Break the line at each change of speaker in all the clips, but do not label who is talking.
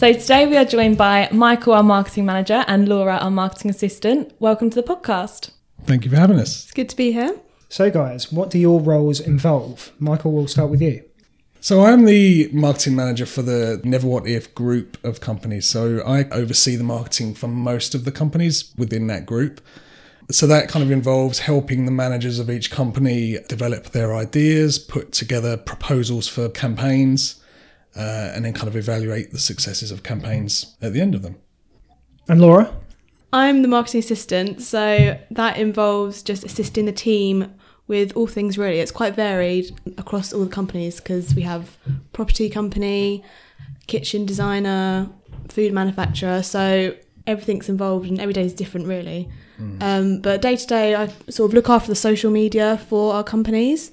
So today we are joined by Michael, our marketing manager, and Laura, our marketing assistant. Welcome to the podcast.
Thank you for having us.
It's good to be here.
So, guys, what do your roles involve? Michael, we'll start with you.
So I'm the marketing manager for the Never What If group of companies. So I oversee the marketing for most of the companies within that group. So that kind of involves helping the managers of each company develop their ideas, put together proposals for campaigns, uh, and then kind of evaluate the successes of campaigns at the end of them.
And Laura?
I'm the marketing assistant, so that involves just assisting the team with all things really. It's quite varied across all the companies because we have property company, kitchen designer, food manufacturer, so everything's involved and every day is different really. Mm. Um, but day to day, I sort of look after the social media for our companies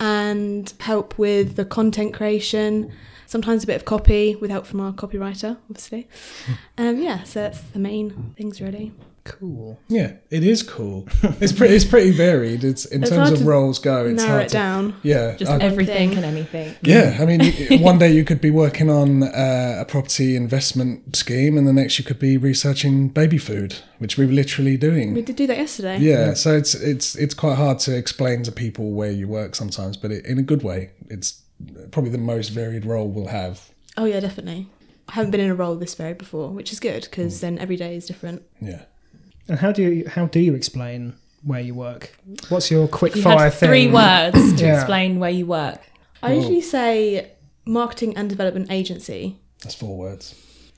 and help with the content creation. Sometimes a bit of copy with help from our copywriter, obviously. um, yeah, so that's the main things really.
Cool.
Yeah, it is cool. It's pretty. It's pretty varied. It's in
It's
terms
hard
of
to
roles go. It's
Narrow
hard
it
to,
down.
Yeah,
Just
I-
everything and anything.
Yeah, I mean, you- one day you could be working on uh, a property investment scheme, and the next you could be researching baby food, which we were literally doing.
We did do that yesterday.
Yeah, so it's it's it's quite hard to explain to people where you work sometimes, but it, in a good way. It's probably the most varied role we'll have.
Oh yeah, definitely. I haven't been in a role this varied before, which is good because then every day is different.
Yeah.
And how do you how do you explain where you work? What's your quick
You
fire
had three
thing?
words to
Yeah.
explain where you work.
I usually say marketing and development agency.
That's four words.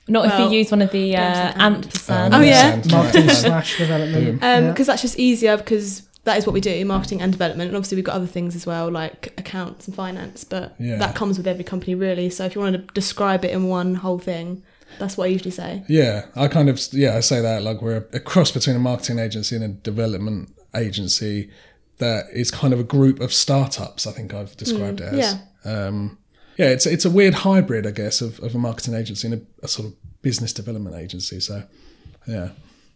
Not if you use one of the uh,
ampersand.
ampersand.
Oh, yeah.
Marketing slash development.
Um,
Yeah.
because that's just easier because that is what we do, marketing and development. And obviously we've got other things as well, like accounts and finance, but
Yeah.
that comes with every company really. So if you want to describe it in one whole thing, that's what I usually say.
Yeah, I kind of yeah, I say that like we're a cross between a marketing agency and a development agency that is kind of a group of startups. I think I've described it as.
yeah.
Um, yeah, it's it's a weird hybrid, I guess, of, of a marketing agency and a, a sort of business development agency. So, yeah,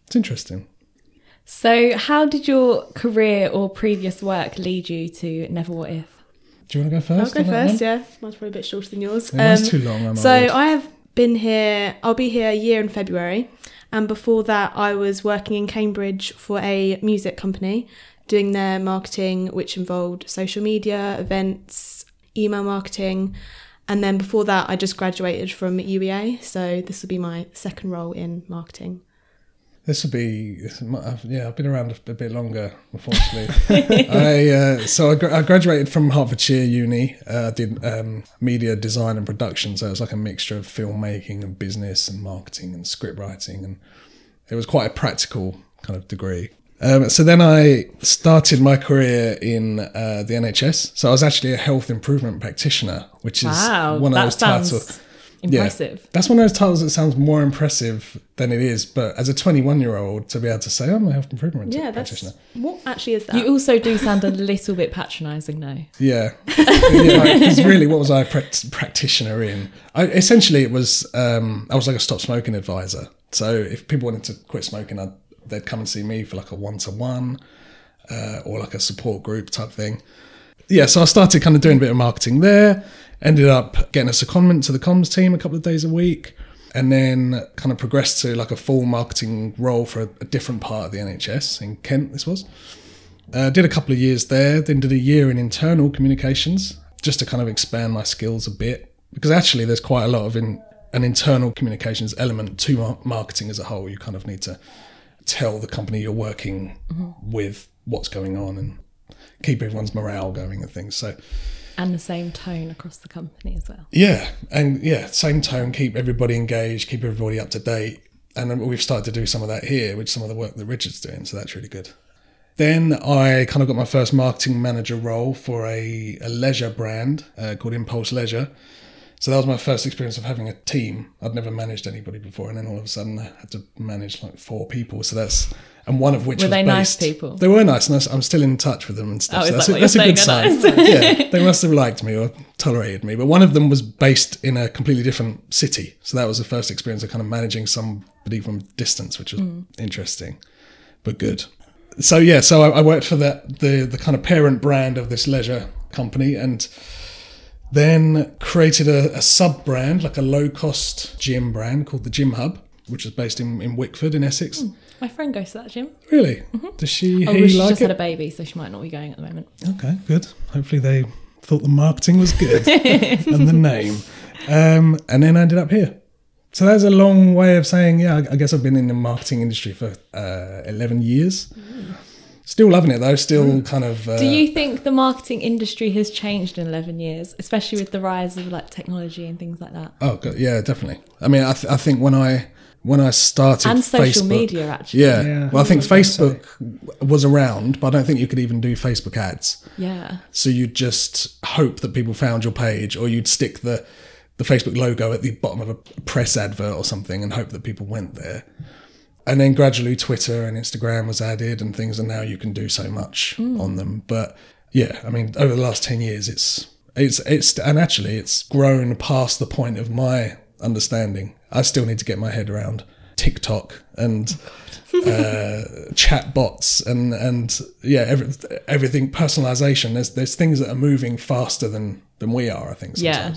it's interesting.
So, how did your career or previous work lead you to Never What If?
Do you want to go first?
I'll
first?
go first,
one?
yeah. Mine's probably a bit shorter than yours.
Yeah, mine's
Um,
too long. I'm
So
old.
I have been here. I'll be here a year in February, and before that, I was working in Cambridge for a music company, doing their marketing, which involved social media, events, email marketing, and then before that, I just graduated from UEA. So this will be my second role in marketing.
This would be this might have- yeah. I've been around a, a bit longer, unfortunately. I uh, so I, gra- I graduated from Hertfordshire Uni. Uh, I did um, media design and production, so it was like a mixture of filmmaking and business and marketing and script writing, and it was quite a practical kind of degree. Um, so then I started my career in uh, the NHS. So I was actually a health improvement practitioner, which is
Wow,
one of those
sounds
titles.
Impressive.
That's one of those titles that sounds more impressive than it is. But as a 21 year old, to be able to say, I'm a health improvement
Yeah, that's
practitioner.
what actually is that?
You also do sound a little bit patronising, though.
Yeah. yeah because really, what was I a prac- practitioner in? I, essentially, it was, um, I was like a stop smoking advisor. So if people wanted to quit smoking, I'd, they'd come and see me for like a one to one or like a support group type thing. Yeah, so I started kind of doing a bit of marketing there. Ended up getting a secondment to the comms team a couple of days a week, and then kind of progressed to like a full marketing role for a, a different part of the NHS in Kent. This was. Uh, did a couple of years there, then did a year in internal communications just to kind of expand my skills a bit. Because actually, there's quite a lot of in, an internal communications element to marketing as a whole. You kind of need to tell the company you're working with what's going on and keep everyone's morale going and things. So,
And the same tone across the company as well.
yeah, and yeah, same tone, keep everybody engaged, keep everybody up to date. And we've started to do some of that here, with some of the work that Richard's doing. So that's really good. Then I kind of got my first marketing manager role for a, a leisure brand uh, called Impulse Leisure. So that was my first experience of having a team. I'd never managed anybody before, and then all of a sudden I had to manage like four people. So that's and one of which
Were
was
they nice people?
They were nice, and I'm still in touch with them and stuff.
Oh,
so that's,
that
a, that's a good sign. Yeah, they must have liked me or tolerated me. But one of them was based in a completely different city, so that was the first experience of kind of managing somebody from distance, which was
Hmm.
interesting, but good. So yeah, so I, I worked for the, the the kind of parent brand of this leisure company, and Then created a, a sub brand, like a low cost gym brand called the Gym Hub, which is based in, in Wickford in Essex.
My friend goes to that gym.
Really? Does she?
Oh, well, she
like
just
it?
had a baby, so she might not be going at the moment.
Okay, good. Hopefully they thought the marketing was good and the name. Um, and then I ended up here. So that's a long way of saying, yeah, I I guess I've been in the marketing industry for uh, 11 years. Still loving it though, still kind of. Uh,
Do you think the marketing industry has changed in 11 years, especially with the rise of like technology and things like that?
Oh, God, yeah, definitely. I mean, I, th- I think when I when I started
And social
Facebook-
media, actually.
Yeah.
Yeah.
Well, I think
I was gonna
Facebook was around, but I don't think you could even do Facebook ads.
Yeah.
So you'd just hope that people found your page, or you'd stick the the Facebook logo at the bottom of a press advert or something, and hope that people went there. And then gradually, Twitter and Instagram was added, and things, and now you can do so much on them. But yeah, I mean, over the last ten years, it's it's it's and actually, it's grown past the point of my understanding. I still need to get my head around TikTok and uh, chat bots and and yeah every, everything personalization there's there's things that are moving faster than than we are i think
Yeah.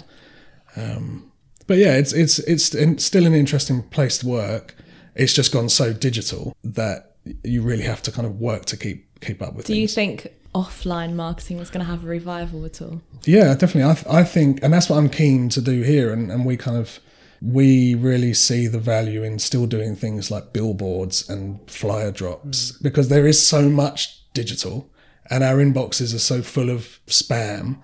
um but yeah it's it's it's still an interesting place to work it's just gone so digital that you really have to kind of work to keep keep up with
Do you think offline marketing is going to have a revival at all?
Yeah, definitely. I, th- I think, and that's what I'm keen to do here. And, and we kind of, we really see the value in still doing things like billboards and flyer drops because there is so much digital and our inboxes are so full of spam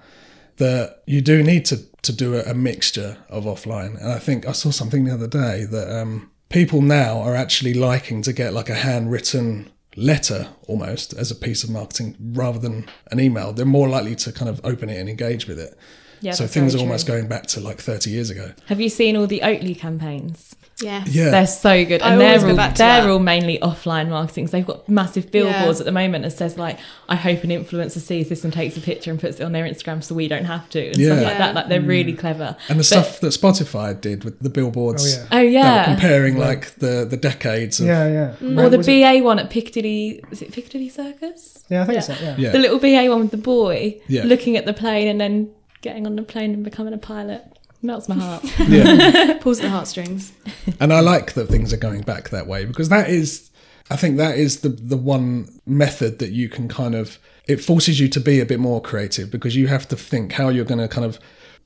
that you do need to, to do a, a mixture of offline. And I think I saw something the other day that um, people now are actually liking to get like a handwritten letter almost as a piece of marketing rather than an email. They're more likely to kind of open it and engage with it.
Yeah,
so things are
very
almost going back to like 30 years ago.
Have you seen all the Oatly campaigns?
Yes.
Yeah.
They're so good, and they're all they're
that.
all mainly offline marketing. So they've got massive billboards
Yeah.
at the moment that says like, "I hope an influencer sees this and takes a picture and puts it on their Instagram, so we don't have to," and stuff
Yeah.
like that. Like they're really mm. clever.
And the
But-
stuff that Spotify did with the billboards.
Oh, yeah.
Oh
that were
yeah,
comparing like the, the decades of
Yeah, yeah.
or the
was it-
BA one at Piccadilly. Is it Piccadilly Circus?
Yeah, I think
Yeah.
so. Yeah.
yeah.
The little BA one with the boy
Yeah.
looking at the plane and then getting on the plane and becoming a pilot. Melts my heart.
yeah.
Pulls at the heartstrings.
And I like that things are going back that way because that is, I think that is the the one method that you can kind of it forces you to be a bit more creative because you have to think how you're going to kind of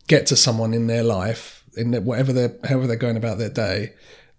get to someone in their life in whatever they're however they're going about their day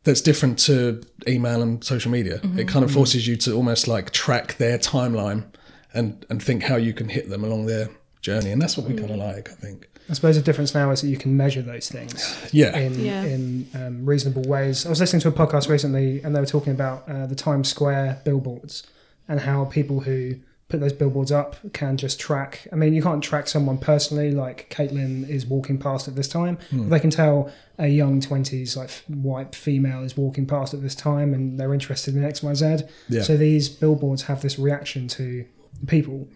that's different to email and social media. It mm-hmm. kind of mm-hmm. forces you to almost like track their timeline and and think how you can hit them along their journey and that's what we mm. kind of like I think.
I suppose the difference now is that you can measure those things
Yeah.
in
Yeah.
in um, reasonable ways. I was listening to a podcast recently, and they were talking about uh, the Times Square billboards and how people who put those billboards up can just track. I mean, you can't track someone personally, like Caitlin is walking past at this time. But they can tell a young twenties, like white female, is walking past at this time, and they're interested in X, Y, Z.
Yeah.
So these billboards have this reaction to people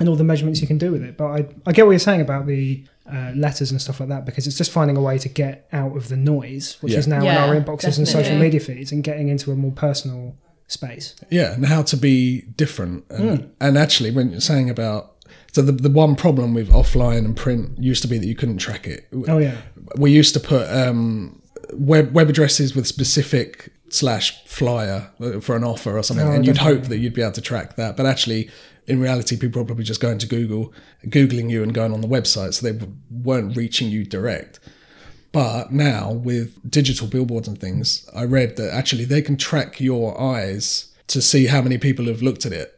and all the measurements you can do with it. But I, I get what you're saying about the uh, letters and stuff like that because it's just finding a way to get out of the noise, which
Yeah.
is now
Yeah,
in our inboxes and social media feeds, and getting into a more personal space.
Yeah, and how to be different. And, and actually, when you're saying about so the the one problem with offline and print used to be that you couldn't track it.
Oh yeah,
We used to put um, web web addresses with specific slash flyer for an offer or something,
Oh,
and you'd hope that you'd be able to track that. But actually, in reality, people are probably just going to Google, googling you, and going on the website, so they weren't reaching you direct. But now with digital billboards and things, I read that actually they can track your eyes to see how many people have looked at it.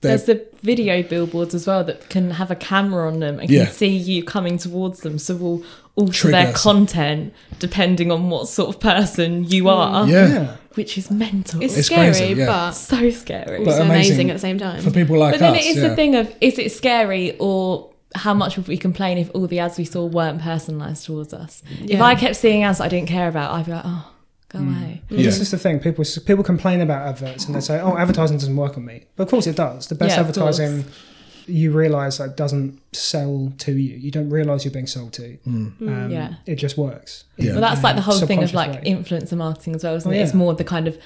They're-
There's the video billboards as well that can have a camera on them and
Yeah.
can see you coming towards them. So will alter
Trigger
their content depending on what sort of person you hmm. are.
yeah.
yeah.
Which is mental.
It's,
It's
scary,
crazy, yeah.
but
so scary.
But
also
amazing
amazing at the same time.
for people like
But then
us.
it is
yeah.
the thing of is it scary or how much would we complain if all the ads we saw weren't personalised towards us? If
Yeah.
I kept seeing ads I didn't care about, I'd be like, oh, go hmm. away.
Yeah.
This is the thing. People people complain about adverts and they say, "Oh, advertising doesn't work on me." But of course, it does. The best
Yeah, of
advertising, you realise that doesn't sell to you. You don't realise you're being sold to. Hmm. Mm, um,
Yeah.
it just works.
Yeah.
Well, that's like the whole thing of like
way.
influencer marketing as well, isn't
Oh,
it? It's more the kind of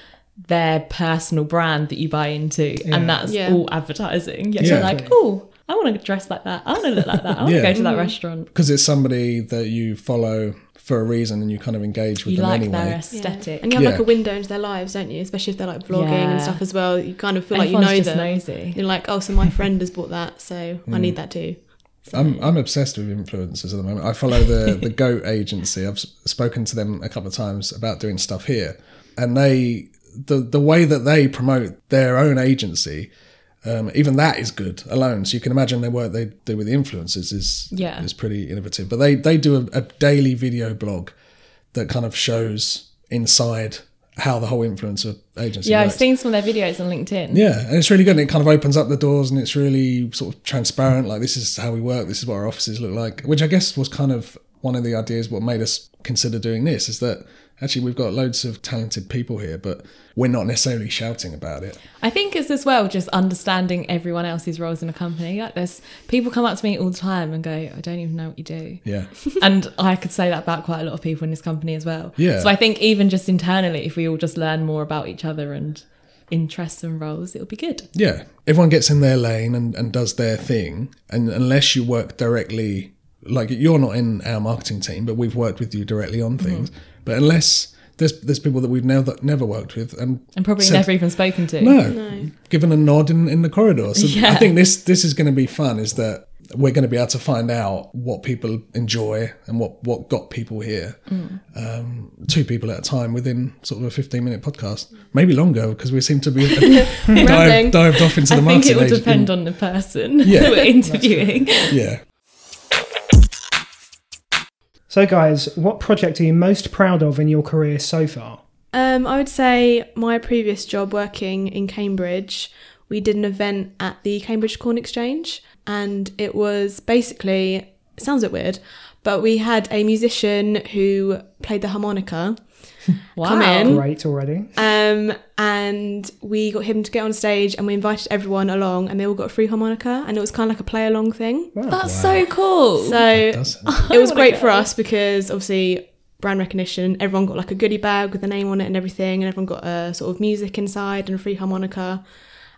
their personal brand that you buy into,
Yeah.
and that's
Yeah.
all advertising. Yet
Yeah.
you're like, oh, I want to dress like that. I want to look like that. I want
Yeah.
to go to that mm. restaurant.
because it's somebody that you follow for a reason and you kind of engage with
You
them
like
anyway.
their
Yeah.
aesthetic.
And you have like a window into their lives, don't you? Especially if they're like vlogging
Yeah.
and stuff as well. You kind of feel like you know
just
them.
nosy.
You're like, oh, so my friend has bought that, so I need mm. that too.
I'm I'm obsessed with influencers at the moment. I follow the the Goat agency. I've spoken to them a couple of times about doing stuff here, and they the the way that they promote their own agency, um, even that is good alone. So you can imagine the work they do with the influencers is
Yeah.
is pretty innovative. But they they do a, a daily video blog that kind of shows inside how the whole influencer agency
Yeah, I've seen some of their videos on LinkedIn.
Yeah, and it's really good. And it kind of opens up the doors, and it's really sort of transparent. Like this is how we work. This is what our offices look like. Which I guess was kind of one of the ideas. What made us consider doing this is that actually we've got loads of talented people here, but we're not necessarily shouting about it.
I think it's as well just understanding everyone else's roles in a company. Like there's people come up to me all the time and go, I don't even know what you do.
Yeah,
and I could say that about quite a lot of people in this company as well.
Yeah.
So I think even just internally, if we all just learn more about each other and interests and roles, it'll be good.
yeah. Everyone gets in their lane and, and does their thing, and unless you work directly, like you're not in our marketing team, but we've worked with you directly on things. But unless there's there's people that we've never never worked with, and
And probably
said-
never even spoken to.
No,
No.
given a nod in, in the corridor. So
Yeah.
I think this this is going to be fun. Is that we're going to be able to find out what people enjoy and what what got people here.
Mm.
Um, two people at a time within sort of a fifteen minute podcast, maybe longer because we seem to be dived, dived off into
I
the
think it will
age.
depend on the person
Yeah.
we're interviewing.
yeah.
So, guys, what project are you most proud of in your career so far?
Um, I would say my previous job working in Cambridge, we did an event at the Cambridge Corn Exchange, and it was basically sounds a bit weird, but we had a musician who played the harmonica.
Wow.
Come in.
Great already.
Um, and we got him to get on stage, and we invited everyone along, and they all got a free harmonica, and it was kind of like a play along thing.
Wow.
That's so cool.
So it was great for us because obviously brand recognition everyone got like a goodie bag with a name on it and everything and everyone got a sort of music inside and a free harmonica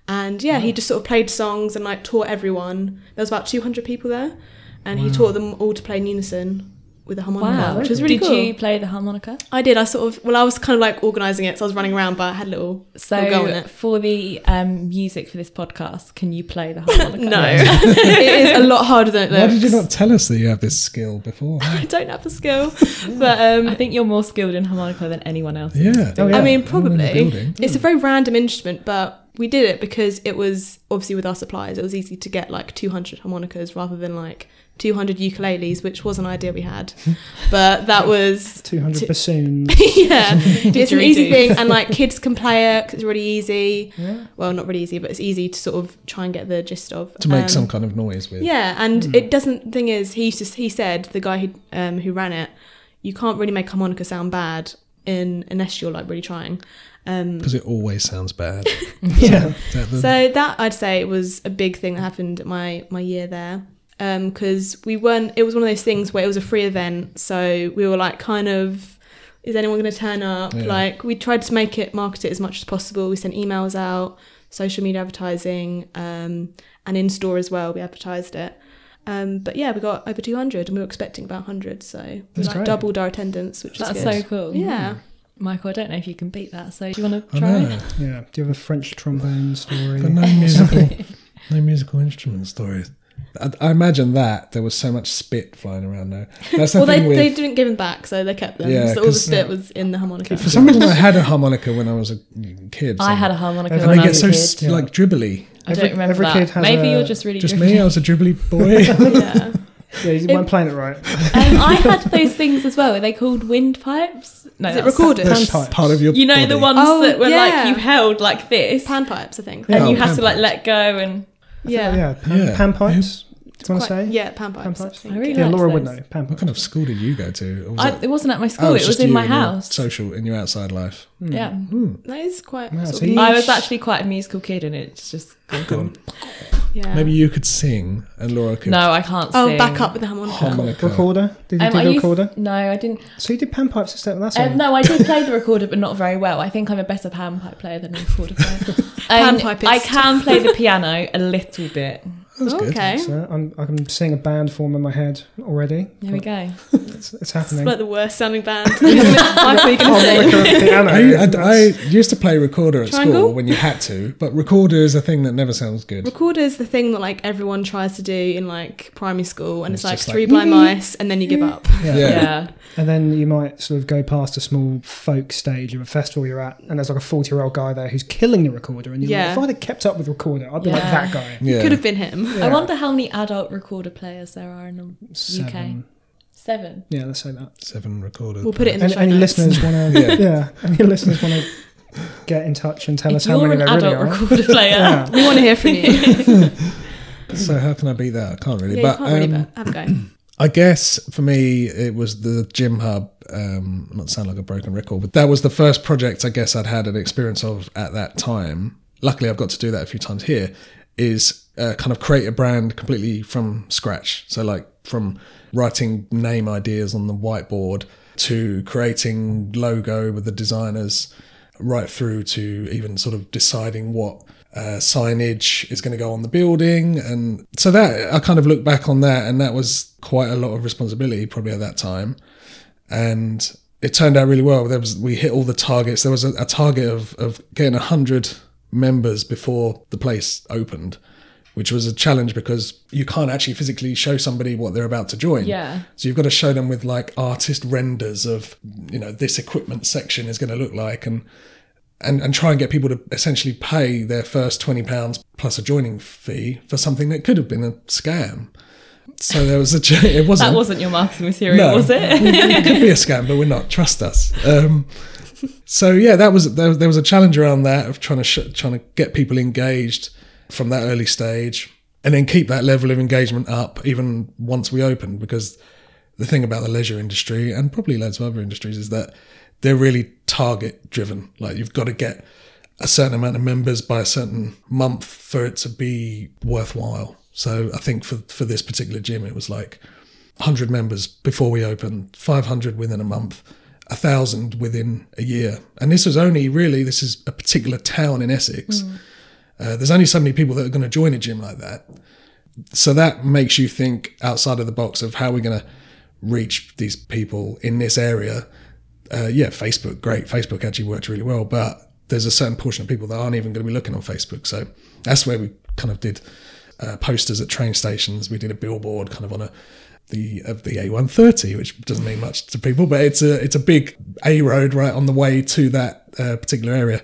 and yeah he just sort of played songs and like taught everyone there was about 200 people there and he taught them all to play in unison with a harmonica
wow.
which was really
Did
cool
you play the harmonica?
i did i sort of well i was kind of like organizing it so i was running around but i had a little,
So
little go in it
for the um, music for this podcast, can you play the harmonica?
no it is a lot harder than it
why did you not tell us that you have this skill before?
i don't have the skill but um
I think you're more skilled in harmonica than anyone else.
Yeah.
Oh, yeah.
I mean,
All in the
probably.
building.
It's a very random instrument, but we did it because it was obviously with our suppliers, it was easy to get like 200 harmonicas rather than like 200 ukuleles, which was an idea we had. But that was,
200 bassoons.
yeah, it's an easy thing. And like kids can play it 'cause it's really easy.
Yeah.
Well, not really easy, but it's easy to sort of try and get the gist of.
To make
Um,
some kind of noise with.
Yeah, and it doesn't. Thing is, he used to, he said the guy who um, who ran it, you can't really make harmonica sound bad in unless you're like really trying. Um,
Because it always sounds bad.
Yeah.
That-
So that I'd say was a big thing that happened at my my year there, because we weren't. It was one of those things where it was a free event, so we were like kind of, is anyone going to turn up?
Yeah.
Like we tried to make it market it as much as possible. We sent emails out, social media advertising, um, and in store as well. We advertised it. Um, but yeah, we got over 200 and we were expecting about 100, so we like
great.
doubled our attendance, which was
That's
good.
so cool.
Yeah.
Michael, I don't know if you can beat that. So do you want to try?
Yeah. Do you have a French trombone story?
But no musical, no musical instrument stories. I, I imagine that there was so much spit flying around there. That's the
Well, they,
thing with.
they didn't give them back, so they kept them.
Yeah,
so all the
'cause-
spit was in the harmonica.
for some reason, I had a harmonica when I was a kid.
I had a harmonica
And
when
and
I
they
was
get
a
so
kid.
s- like dribbly.
I
Every-
don't remember
every
that.
kid has
Maybe
a-
you're just really
Just
dribbly.
me, I was a dribbly boy.
yeah.
Yeah, you weren't playing it right.
Um, I had those things as well. Are they called windpipes? No,
Is it recorded?
That's
That's
Panpipes.
part of your.
You know the ones
Oh,
that were
yeah.
like you held like this,
panpipes, I think.
and
Oh,
you have to like let go and.
Yeah.
Yeah. Pan,
Yeah.
Panpipes. Do you want to say?
Yeah, pan pipes. I
Panpipes?
think.
I really
Yeah,
liked
Laura would
those.
know.
What kind of school did you go to? Was
I,
that-
it wasn't at my
Oh,
school.
it's
it was in my
in your
house.
Social in your outside life.
Yeah.
Hmm.
That is quite.
Wow,
sort
so
of.
I was actually quite a musical kid, and it's just gone.
Go on.
Yeah.
Maybe you could sing and Laura could.
No, I can't.
Oh,
sing.
back up with the harmonica.
Harmonica.
Recorder? Did you
Um,
do
I
the
used-
recorder?
no, I didn't.
So you did panpipes instead. That's all.
Um, no, I did play the recorder, but not very well. I think I'm a better panpipe player than a recorder player. Um,
Panpipist.
I can play the piano a little bit.
That's good.
okay.
So uh, I'm, I'm seeing a band form in my head already.
There we go.
It's, it's
It's
happening.
like the worst sounding band. Michael, you gonna say?
Harmonica,
I, I, I used to play recorder at
Triangle?
school when you had to, but recorder is a thing that never sounds good.
Recorder is the thing that like everyone tries to do in like primary school, and
It's
it's, like three
like,
blind mice, and then you give up.
yeah.
Yeah.
Yeah.
And then you might sort of go past a small folk stage of a festival you're at, and there's like a 40 year old guy there who's killing the recorder. And you're
Yeah.
like, if I'd have kept up with recorder, I'd be like that guy.
Yeah.
Could have been him.
I wonder how many adult recorder players there are in the
Seven.
Seven.
Yeah, let's say that.
Seven recorders.
We'll put it in the
Any,
show
any
notes.
listeners want to,
Yeah.
yeah. any listeners want to get in touch and tell
if
us how many there really
adult
are?
recorder player,
Yeah.
We want to hear from you.
So how can I beat that? I can't really.
yeah,
but
you can't really
um,
but have a go.
I guess for me it was the gym hub. Um, not sound like a broken record, but that was the first project I guess I'd had an experience of at that time. Luckily, I've got to do that a few times here. Is uh, kind of create a brand completely from scratch. So like from writing name ideas on the whiteboard to creating logo with the designers, right through to even sort of deciding what uh, signage is going to go on the building. And so that I kind of look back on that, and that was quite a lot of responsibility probably at that time. And it turned out really well. There was we hit all the targets. There was a, a target of of getting hundred members before the place opened, which was a challenge because you can't actually physically show somebody what they're about to join.
Yeah.
So you've got to show them with like artist renders of you know this equipment section is going to look like and and and try and get people to essentially pay their first twenty pounds plus a joining fee for something that could have been a scam. So there was a ch- it wasn't
that wasn't your marketing material, was it?
it could be a scam, but we're not. Trust us. Um, so yeah, that was there, there was a challenge around that of trying to sh- trying to get people engaged from that early stage, and then keep that level of engagement up even once we opened. Because the thing about the leisure industry and probably loads of other industries is that they're really target driven. Like you've got to get a certain amount of members by a certain month for it to be worthwhile. So I think for for this particular gym, it was like 100 members before we opened, 500 within a month, a thousand within a year. And this was only really this is a particular town in Essex. Uh, there's only so many people that are going to join a gym like that. So that makes you think outside of the box of how we're going to reach these people in this area. Uh, yeah, Facebook, great. Facebook actually worked really well, but there's a certain portion of people that aren't even going to be looking on Facebook. So that's where we kind of did uh, posters at train stations. We did a billboard kind of on a the of the A130, which doesn't mean much to people, but it's a it's a big A road right on the way to that uh, particular area.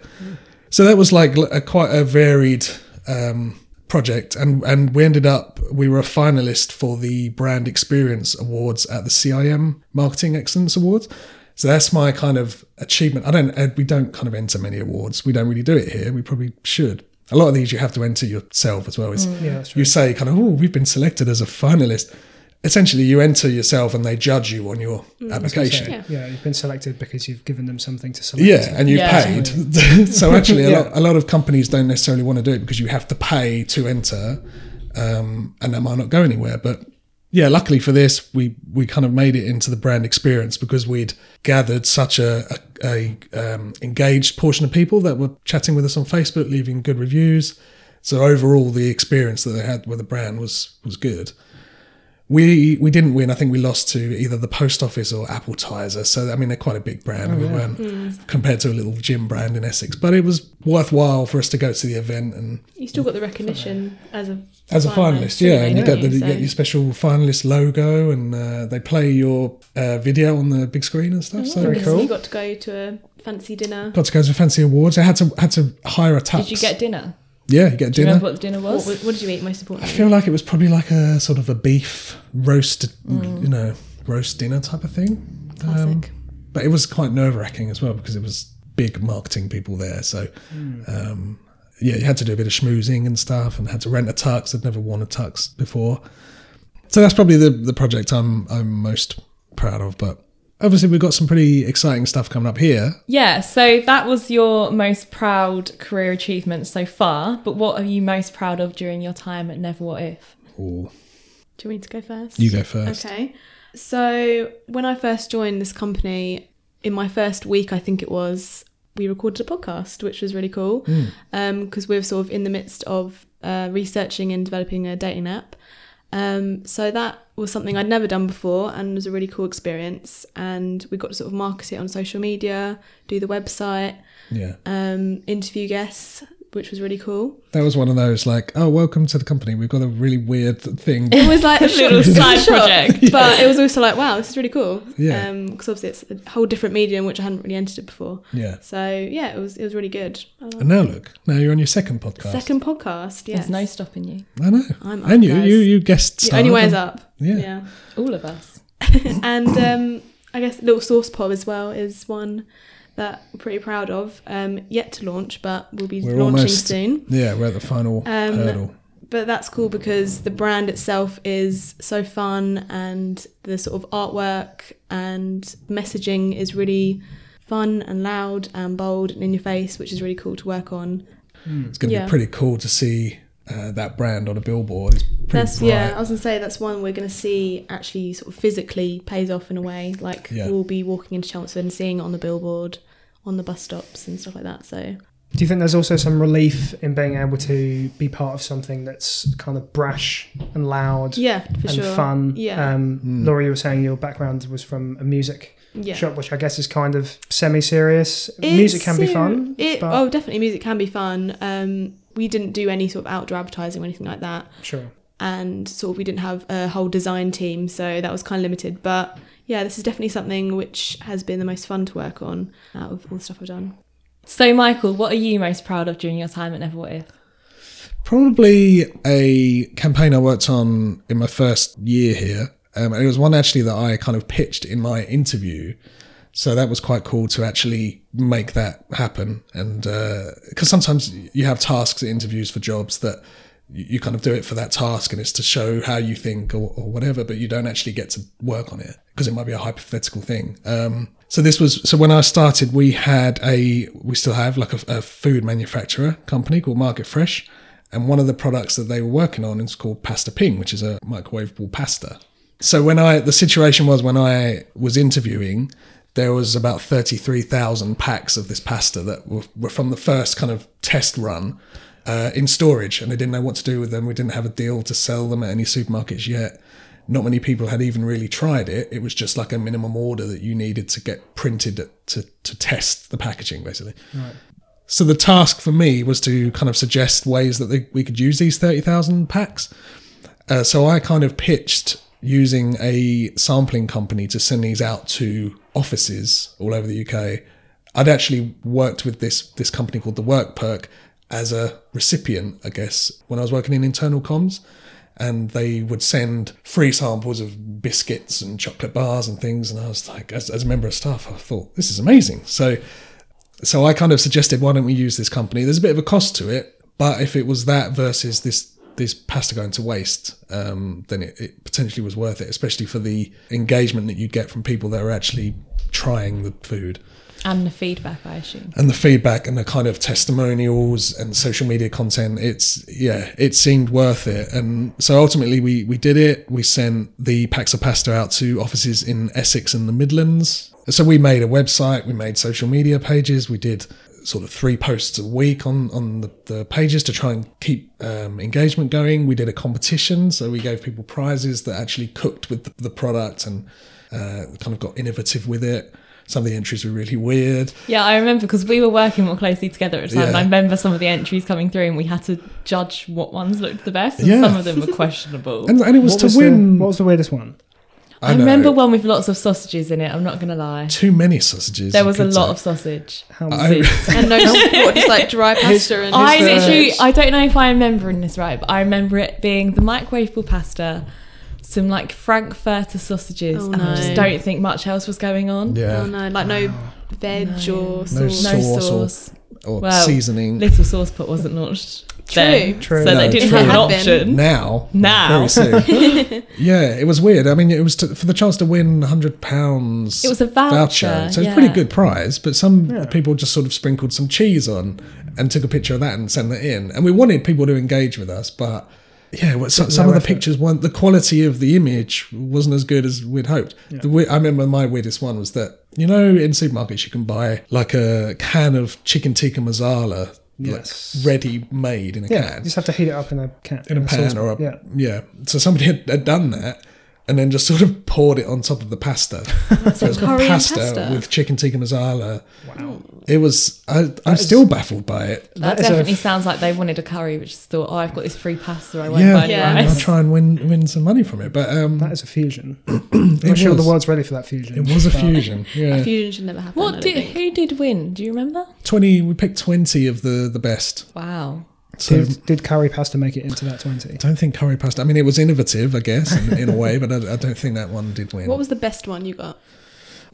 So that was like a, quite a varied um, project, and and we ended up we were a finalist for the Brand Experience Awards at the CIM Marketing Excellence Awards. So that's my kind of achievement. I don't uh, we don't kind of enter many awards. We don't really do it here. We probably should. A lot of these you have to enter yourself as well. It's,
Yeah,
you say kind of, oh, we've been selected as a finalist. Essentially, you enter yourself and they judge you on your application.
Yeah. yeah, you've been selected because you've given them something to select.
Yeah, and you've
Yeah.
paid. so actually, a,
Yeah.
lot, a lot of companies don't necessarily want to do it because you have to pay to enter, um, and that might not go anywhere. But yeah, luckily for this, we we kind of made it into the brand experience because we'd gathered such a, a, a um, engaged portion of people that were chatting with us on Facebook, leaving good reviews. So overall, the experience that they had with the brand was was good. We we didn't win. I think we lost to either the post office or Appletiser. So I mean, they're quite a big brand. we weren't compared to a little gym brand in Essex, but it was worthwhile for us to go to the event and
You still got the recognition as a
as a finalist. Yeah, and you get, the,
you?
get your special finalist logo, and uh, they play your uh, video on the big screen and stuff. So
Very cool.
you got to go to a fancy dinner.
got to go to fancy awards. I had to had to hire a tux.
Did you get dinner?
Yeah, you get
Do you
dinner.
remember what the dinner was?
what did you eat most importantly?
I
importantly?
feel like it was probably like a sort of a beef roast, you know, roast dinner type of thing. Um,
Classic.
but it was quite nerve wracking as well because it was big marketing people there. So, um, yeah, you had to do a bit of schmoozing and stuff, and had to rent a tux. I'd never worn a tux before, so that's probably the the project I'm I'm most proud of. But obviously, we've got some pretty exciting stuff coming up here.
Yeah, so that was your most proud career achievement so far. But what are you most proud of during your time at Never What If?
Ooh,
Do you want me to go first?
you go first.
Okay. So when I first joined this company, in my first week, I think it was, we recorded a podcast, which was really cool because we're sort of in the midst of uh, researching and developing a dating app. Um, so that was something I'd never done before and was a really cool experience. And we got to sort of market it on social media, do the website,
Yeah.
um, interview guests, which was really cool.
That was one of those like, oh, welcome to the company. We've got a really weird thing.
It was like a
Little side project.
but it was also like, wow, this is really cool.
Yeah.
Because obviously it's a whole different medium which I hadn't really entered it before.
Yeah.
So yeah, it was it was really good.
And now look, now you're on your second podcast.
Second podcast, yes.
There's no stopping you.
I know.
I'm
and you,
guys.
you, you guest
The only way is up.
Yeah.
Yeah.
All of us.
and um, I guess Little Sauce Pot as well is one that we're pretty proud of. Um, yet to launch, but we'll be
We're
launching
almost-
soon.
Yeah, we're at the final
Um,
hurdle.
But that's cool because the brand itself is so fun and the sort of artwork and messaging is really fun and loud and bold and in your face, which is really cool to work on.
It's going to
yeah.
be pretty cool to see uh, that brand on a billboard. It's pretty
That's
bright.
yeah. I was gonna say that's one we're gonna see actually sort of physically pays off in a way. Like
Yeah.
we'll be walking into Chelmsford and seeing it on the billboard, on the bus stops and stuff like that. So
Do you think there's also some relief in being able to be part of something that's kind of brash and loud
yeah, for
and
sure.
fun?
Yeah,
Um,
Mm.
Laura, you were saying your background was from a music
yeah.
shop, which I guess is kind of semi-serious.
It's
music can be fun.
It,
but-
oh, definitely, music can be fun. Um, we didn't do any sort of outdoor advertising or anything like that,
Sure.
and sort of we didn't have a whole design team, so that was kind of limited. But yeah, this is definitely something which has been the most fun to work on out of all the stuff I've done.
So, Michael, what are you most proud of during your time at Never What If?
Probably a campaign I worked on in my first year here. Um, and it was one actually that I kind of pitched in my interview. So that was quite cool to actually make that happen. And because sometimes you have tasks interviews for jobs that you you kind of do it for that task and it's to show how you think or, or whatever, but you don't actually get to work on it because it might be a hypothetical thing. Um, so this was so when I started, we had a we still have like a, a food manufacturer company called Market Fresh, and one of the products that they were working on is called Pasta Ping, which is a microwavable pasta. So when I the situation was when I was interviewing, there was about thirty three thousand packs of this pasta that were, were from the first kind of test run uh, in storage, and they didn't know what to do with them. We didn't have a deal to sell them at any supermarkets yet. Not many people had even really tried it. It was just like a minimum order that you needed to get printed to to test the packaging, basically. So the task for me was to kind of suggest ways that they, we could use these thirty thousand packs. Uh, so I kind of pitched using a sampling company to send these out to offices all over the UK. I'd actually worked with this this company called the Work Perk as a recipient, I guess, when I was working in internal comms, and they would send free samples of biscuits and chocolate bars and things. And I was like, as, as a member of staff, I thought this is amazing. So so I kind of suggested, why don't we use this company? There's a bit of a cost to it, but if it was that versus this this pasta going to waste, um, then it, it potentially was worth it, especially for the engagement that you'd get from people that are actually trying the food.
And the feedback, I assume.
and the feedback and the kind of testimonials and social media content it's yeah it seemed worth it. And so ultimately we we did it. We sent the packs of pasta out to offices in essex and the midlands. So we made a website we made social media pages we did sort of three posts a week on on the, the pages to try and keep um, engagement going we did a competition so we gave people prizes that actually cooked with the, the product and uh, kind of got innovative with it some of the entries were really weird
Yeah, I remember because we were working more closely together at the time. And I remember some of the entries coming through, and we had to judge what ones looked the best, and
Yeah.
some of them were questionable.
and, and it was
what
to
was
win
The, what was the weirdest one?
I,
know.
remember one with lots of sausages in it. I'm not going to lie.
too many sausages.
There was a lot
say.
of sausage.
How
I-
And no, what, just like dry pasta and
I
His,
literally, I don't know if I'm remembering this right, but I remember it being the microwavable pasta, some like frankfurter sausages,
Oh,
and I just
no.
don't think much else was going on.
yeah,
Oh no, like no veg
No.
or
No
sauce.
No
Sauce or-
sauce.
Or
Well,
seasoning.
Little sauce pot wasn't launched.
True.
then,
True.
So
No,
they didn't
true.
have an option.
now,
Now.
very soon. yeah, it was weird. I mean, it was to, for the chance to win hundred pounds.
It was a voucher,
so it's a pretty good prize. But some
Yeah.
people just sort of sprinkled some cheese on and took a picture of that and sent it in. And we wanted people to engage with us, but yeah, well, so,
Low
some of the pictures weren't. The quality of the image wasn't as good as we'd hoped. The, I remember my weirdest one was that you know in supermarkets you can buy like a can of chicken tikka masala
Yes.
like ready made in a
Yeah,
can
you just have to heat it up in a can.
in a pan
saucepan.
or a
yeah.
yeah. So somebody had, had done that and then just sort of poured it on top of the pasta. so it's
Korean
pasta,
pasta.
with chicken tikka masala.
Wow.
It was. I, I'm
is-
still baffled by it.
That,
That is a-
definitely sounds like they wanted a curry, which just thought, oh, I've got this free pasta, I won't
Yeah,
buy any
Yeah.
I'll try and win win some money from it. But um,
That is a fusion. I'm not sure the world's ready for that fusion.
It was a fusion. Yeah, A
Fusion should never happen.
What did who did win? Do you remember?
twenty. We picked twenty of the the best.
Wow.
So
Did, did curry pasta make it into that 20?
I don't think curry pasta. I mean, it was innovative, I guess, in, in a way, but I, I don't think that one did win.
What was the best one you got?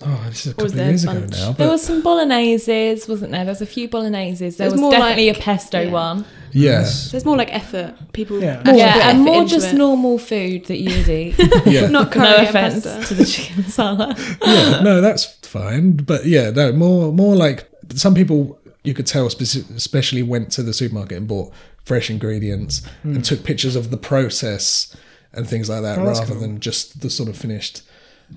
oh, this is a
was
couple of
there a
years ago
bunch?
now.
There
But
was some bologneses, wasn't there? There's a few bologneses. There
There's
was
more
definitely
like-
a pesto
yeah.
one.
yeah,
So it's more like effort. People
Yeah.
actually
yeah, and more just
it.
normal food that you would eat.
yeah,
not curry
no offense
pasta.
to the chicken salad.
yeah. No, that's fine. But yeah, no, more more like some people you could tell, speci- especially went to the supermarket and bought fresh ingredients and took pictures of the process and things like that,
Hmm. Oh,
rather
cool.
than just the sort of finished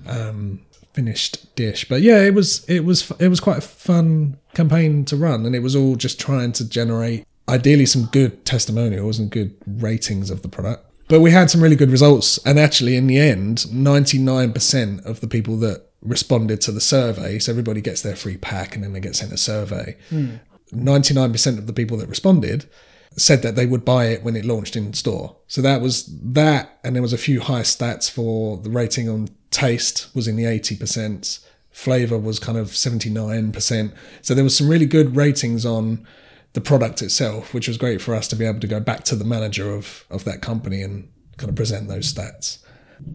um, finished dish. But yeah, it was it was it was quite a fun campaign to run, and it was all just trying to generate ideally some good testimonials and good ratings of the product. But we had some really good results, and actually, in the end, ninety nine percent of the people that responded to the survey, so everybody gets their free pack, and then they get sent a survey. Hmm. Nine percent of the people that responded said that they would buy it when it launched in store. So that was that, and there was a few high stats for the rating on taste was in the eighty percent, flavor was kind of seventy nine percent. So there was some really good ratings on the product itself, which was great for us to be able to go back to the manager of of that company and kind of present those stats.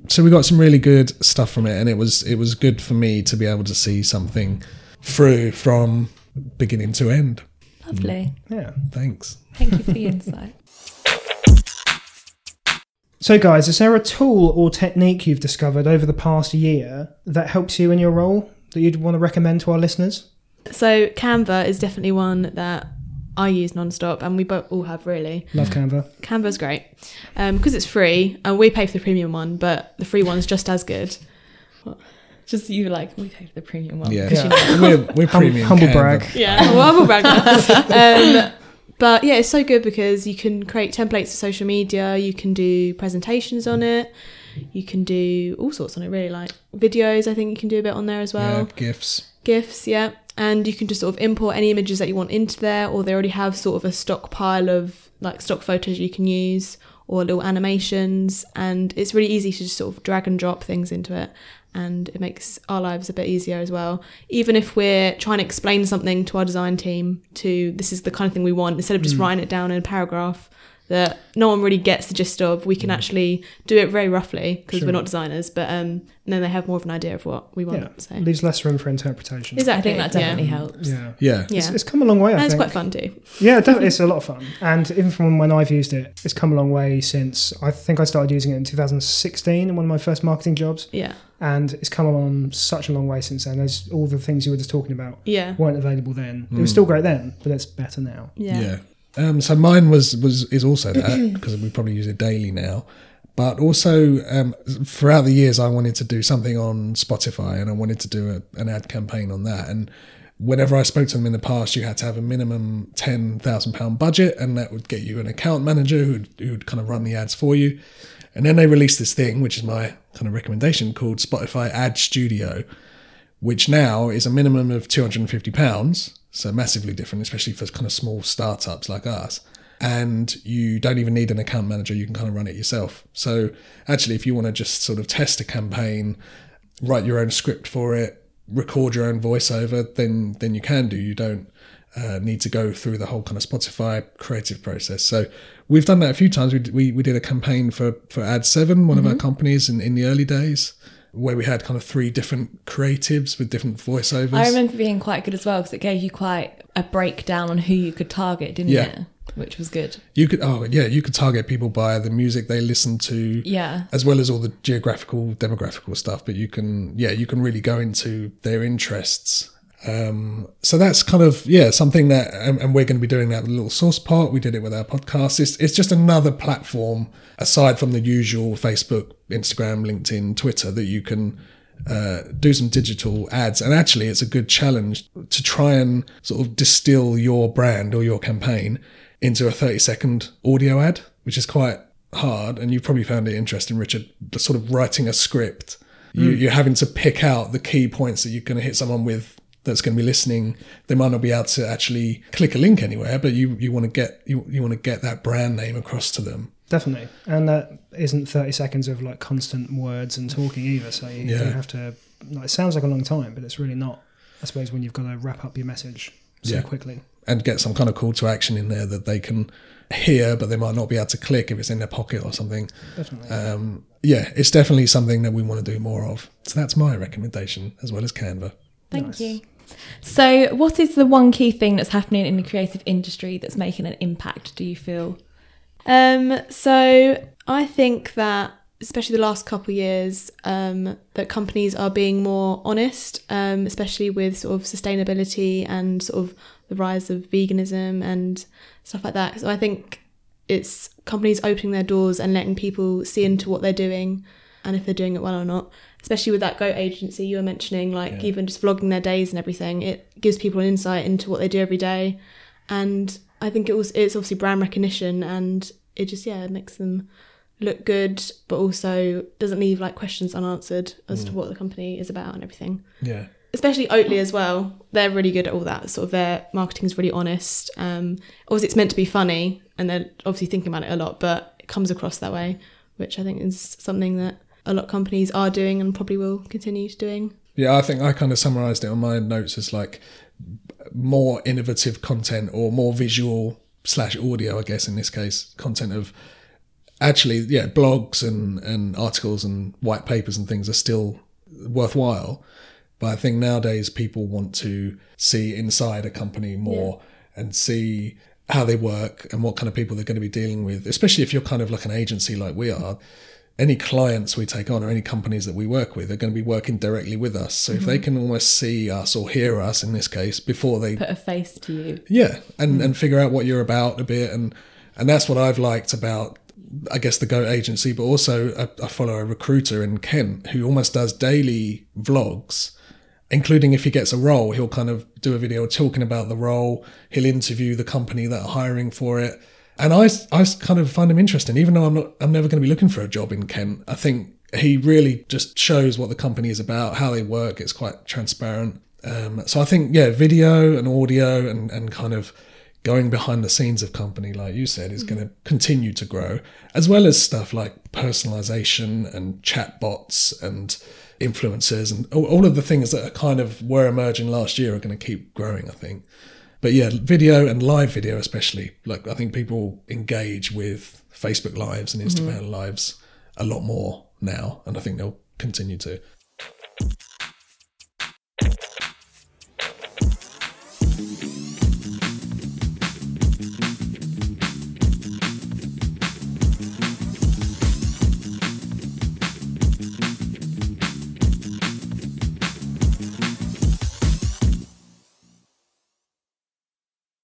So we got some really good stuff from it, and it was it was good for me to be able to see something through from beginning to end.
Lovely.
Yeah.
Thanks.
Thank you for the insight.
So, guys, is there a tool or technique you've discovered over the past year that helps you in your role that you'd want to recommend to our listeners?
So Canva is definitely one that I use non-stop, and we both all have really.
Love Canva.
Canva's great because it's free, and we pay for the premium one, but the free one's just as good.
Just you like we pay for the premium one.
Yeah,
'cause you know-
we're, we're
Hum-
premium.
humble
Canva.
brag.
Yeah, well, I'm a bragger. um, but yeah, it's so good because you can create templates for social media, you can do presentations on it, you can do all sorts on it, really, like videos. I think you can do a bit on there as well.
Yeah, gifts.
GIFs, yeah. And you can just sort of import any images that you want into there, or they already have sort of a stockpile of like stock photos you can use, or little animations. And it's really easy to just sort of drag and drop things into it. And it makes our lives a bit easier as well. Even if we're trying to explain something to our design team, to this is the kind of thing we want, instead of just mm. writing it down in a paragraph that no one really gets the gist of, we can actually do it very roughly because
Sure.
we're not designers, but um, and then they have more of an idea of what we want.
Yeah.
So.
Leaves less room for interpretation.
Exactly.
I think that
yeah.
definitely helps.
Yeah.
Yeah.
Yeah.
It's, it's come a long way, I
and it's
think.
quite fun too.
Yeah, definitely, it's a lot of fun. And even from when I've used it, it's come a long way since I think I started using it in 2016 in one of my first marketing jobs.
Yeah.
And it's come on such a long way since then. There's all the things you were just talking about
Yeah.
weren't available then. It was still great then, but it's better now.
Yeah.
Yeah. Um, so mine was was is also that because we probably use it daily now. But also um, throughout the years, I wanted to do something on Spotify, and I wanted to do a, an ad campaign on that. And whenever I spoke to them in the past, you had to have a minimum ten thousand pound budget, and that would get you an account manager who'd who'd kind of run the ads for you. And then they released this thing, which is my kind of recommendation, called Spotify Ad Studio, which now is a minimum of two hundred and fifty pounds. So massively different, especially for kind of small startups like us. And you don't even need an account manager; you can kind of run it yourself. So actually, if you want to just sort of test a campaign, write your own script for it, record your own voiceover, then then you can do. You don't uh, need to go through the whole kind of Spotify creative process. So we've done that a few times. We we, we did a campaign for for Ad Seven, one of our companies in, in the early days, where we had kind of three different creatives with different voiceovers.
I remember being quite good as well because it gave you quite a breakdown on who you could target, didn't
Yeah.
it? Which was good.
You could oh yeah, you could target people by the music they listen to.
Yeah.
As well as all the geographical, demographical stuff, but you can, yeah, you can really go into their interests. Um, so that's kind of yeah something that, and, and we're going to be doing that with a Little Sauce Pot. We did it with our podcast. It's it's just another platform aside from the usual Facebook, Instagram, LinkedIn, Twitter that you can uh, do some digital ads. And actually, it's a good challenge to try and sort of distill your brand or your campaign into a 30 second audio ad, which is quite hard. And you've probably found it interesting, Richard, the sort of writing a script. You, You're having to pick out the key points that you're going to hit someone with that's going to be listening. They might not be able to actually click a link anywhere, but you, you want to get you, you want to get that brand name across to them.
Definitely, and that isn't thirty seconds of like constant words and talking either. So you,
Yeah.
you have to. Like, it sounds like a long time, but it's really not. I suppose when you've got to wrap up your message so
Yeah.
quickly.
and get some kind of call to action in there that they can hear, but they might not be able to click if it's in their pocket or something.
Definitely.
Um, yeah, it's definitely something that we want to do more of. So that's my recommendation, as well as Canva.
Thank
Nice.
you. So, what is the one key thing that's happening in the creative industry that's making an impact? Do you feel?
Um, so I think that especially the last couple of years, um, that companies are being more honest, um, especially with sort of sustainability and sort of the rise of veganism and stuff like that. So I think it's companies opening their doors and letting people see into what they're doing and if they're doing it well or not. Especially with that goat agency you were mentioning, like
Yeah.
even just vlogging their days and everything, it gives people an insight into what they do every day. And I think it was it's obviously brand recognition and it just yeah, it makes them look good but also doesn't leave like questions unanswered as to what the company is about and everything
Yeah.
especially Oatly as well. They're really good at all that. Sort of their marketing is really honest. Um, obviously, it's meant to be funny, and they're obviously thinking about it a lot, but it comes across that way, which I think is something that a lot of companies are doing and probably will continue to doing.
Yeah, I think I kind of summarized it on my notes as like more innovative content or more visual slash audio, I guess, in this case, content of actually, yeah, blogs and, and articles and white papers and things are still worthwhile. But I think nowadays people want to see inside a company more and see how they work and what kind of people they're going to be dealing with, especially if you're kind of like an agency like we are. Any clients we take on or any companies that we work with are going to be working directly with us. So if they mm-hmm. can almost see us or hear us in this case before they
Put a face to you.
yeah, and mm. and figure out what you're about a bit, and and that's what I've liked about, I guess, the Goat agency, but also I, I follow a recruiter in Kent who almost does daily vlogs, including if he gets a role, he'll kind of do a video talking about the role. He'll interview the company that are hiring for it, and I I kind of find him interesting, even though I'm not I'm never going to be looking for a job in Kent. I think he really just shows what the company is about, how they work. It's quite transparent. Um, so I think yeah, video and audio and and kind of going behind the scenes of company, like you said, is going to continue to grow, as well as stuff like personalization and chatbots and influencers and all, all of the things that are kind of were emerging last year are going to keep growing. I think. But yeah, video and live video, especially, like I think people engage with Facebook lives and Instagram mm-hmm. lives a lot more now, and I think they'll continue to.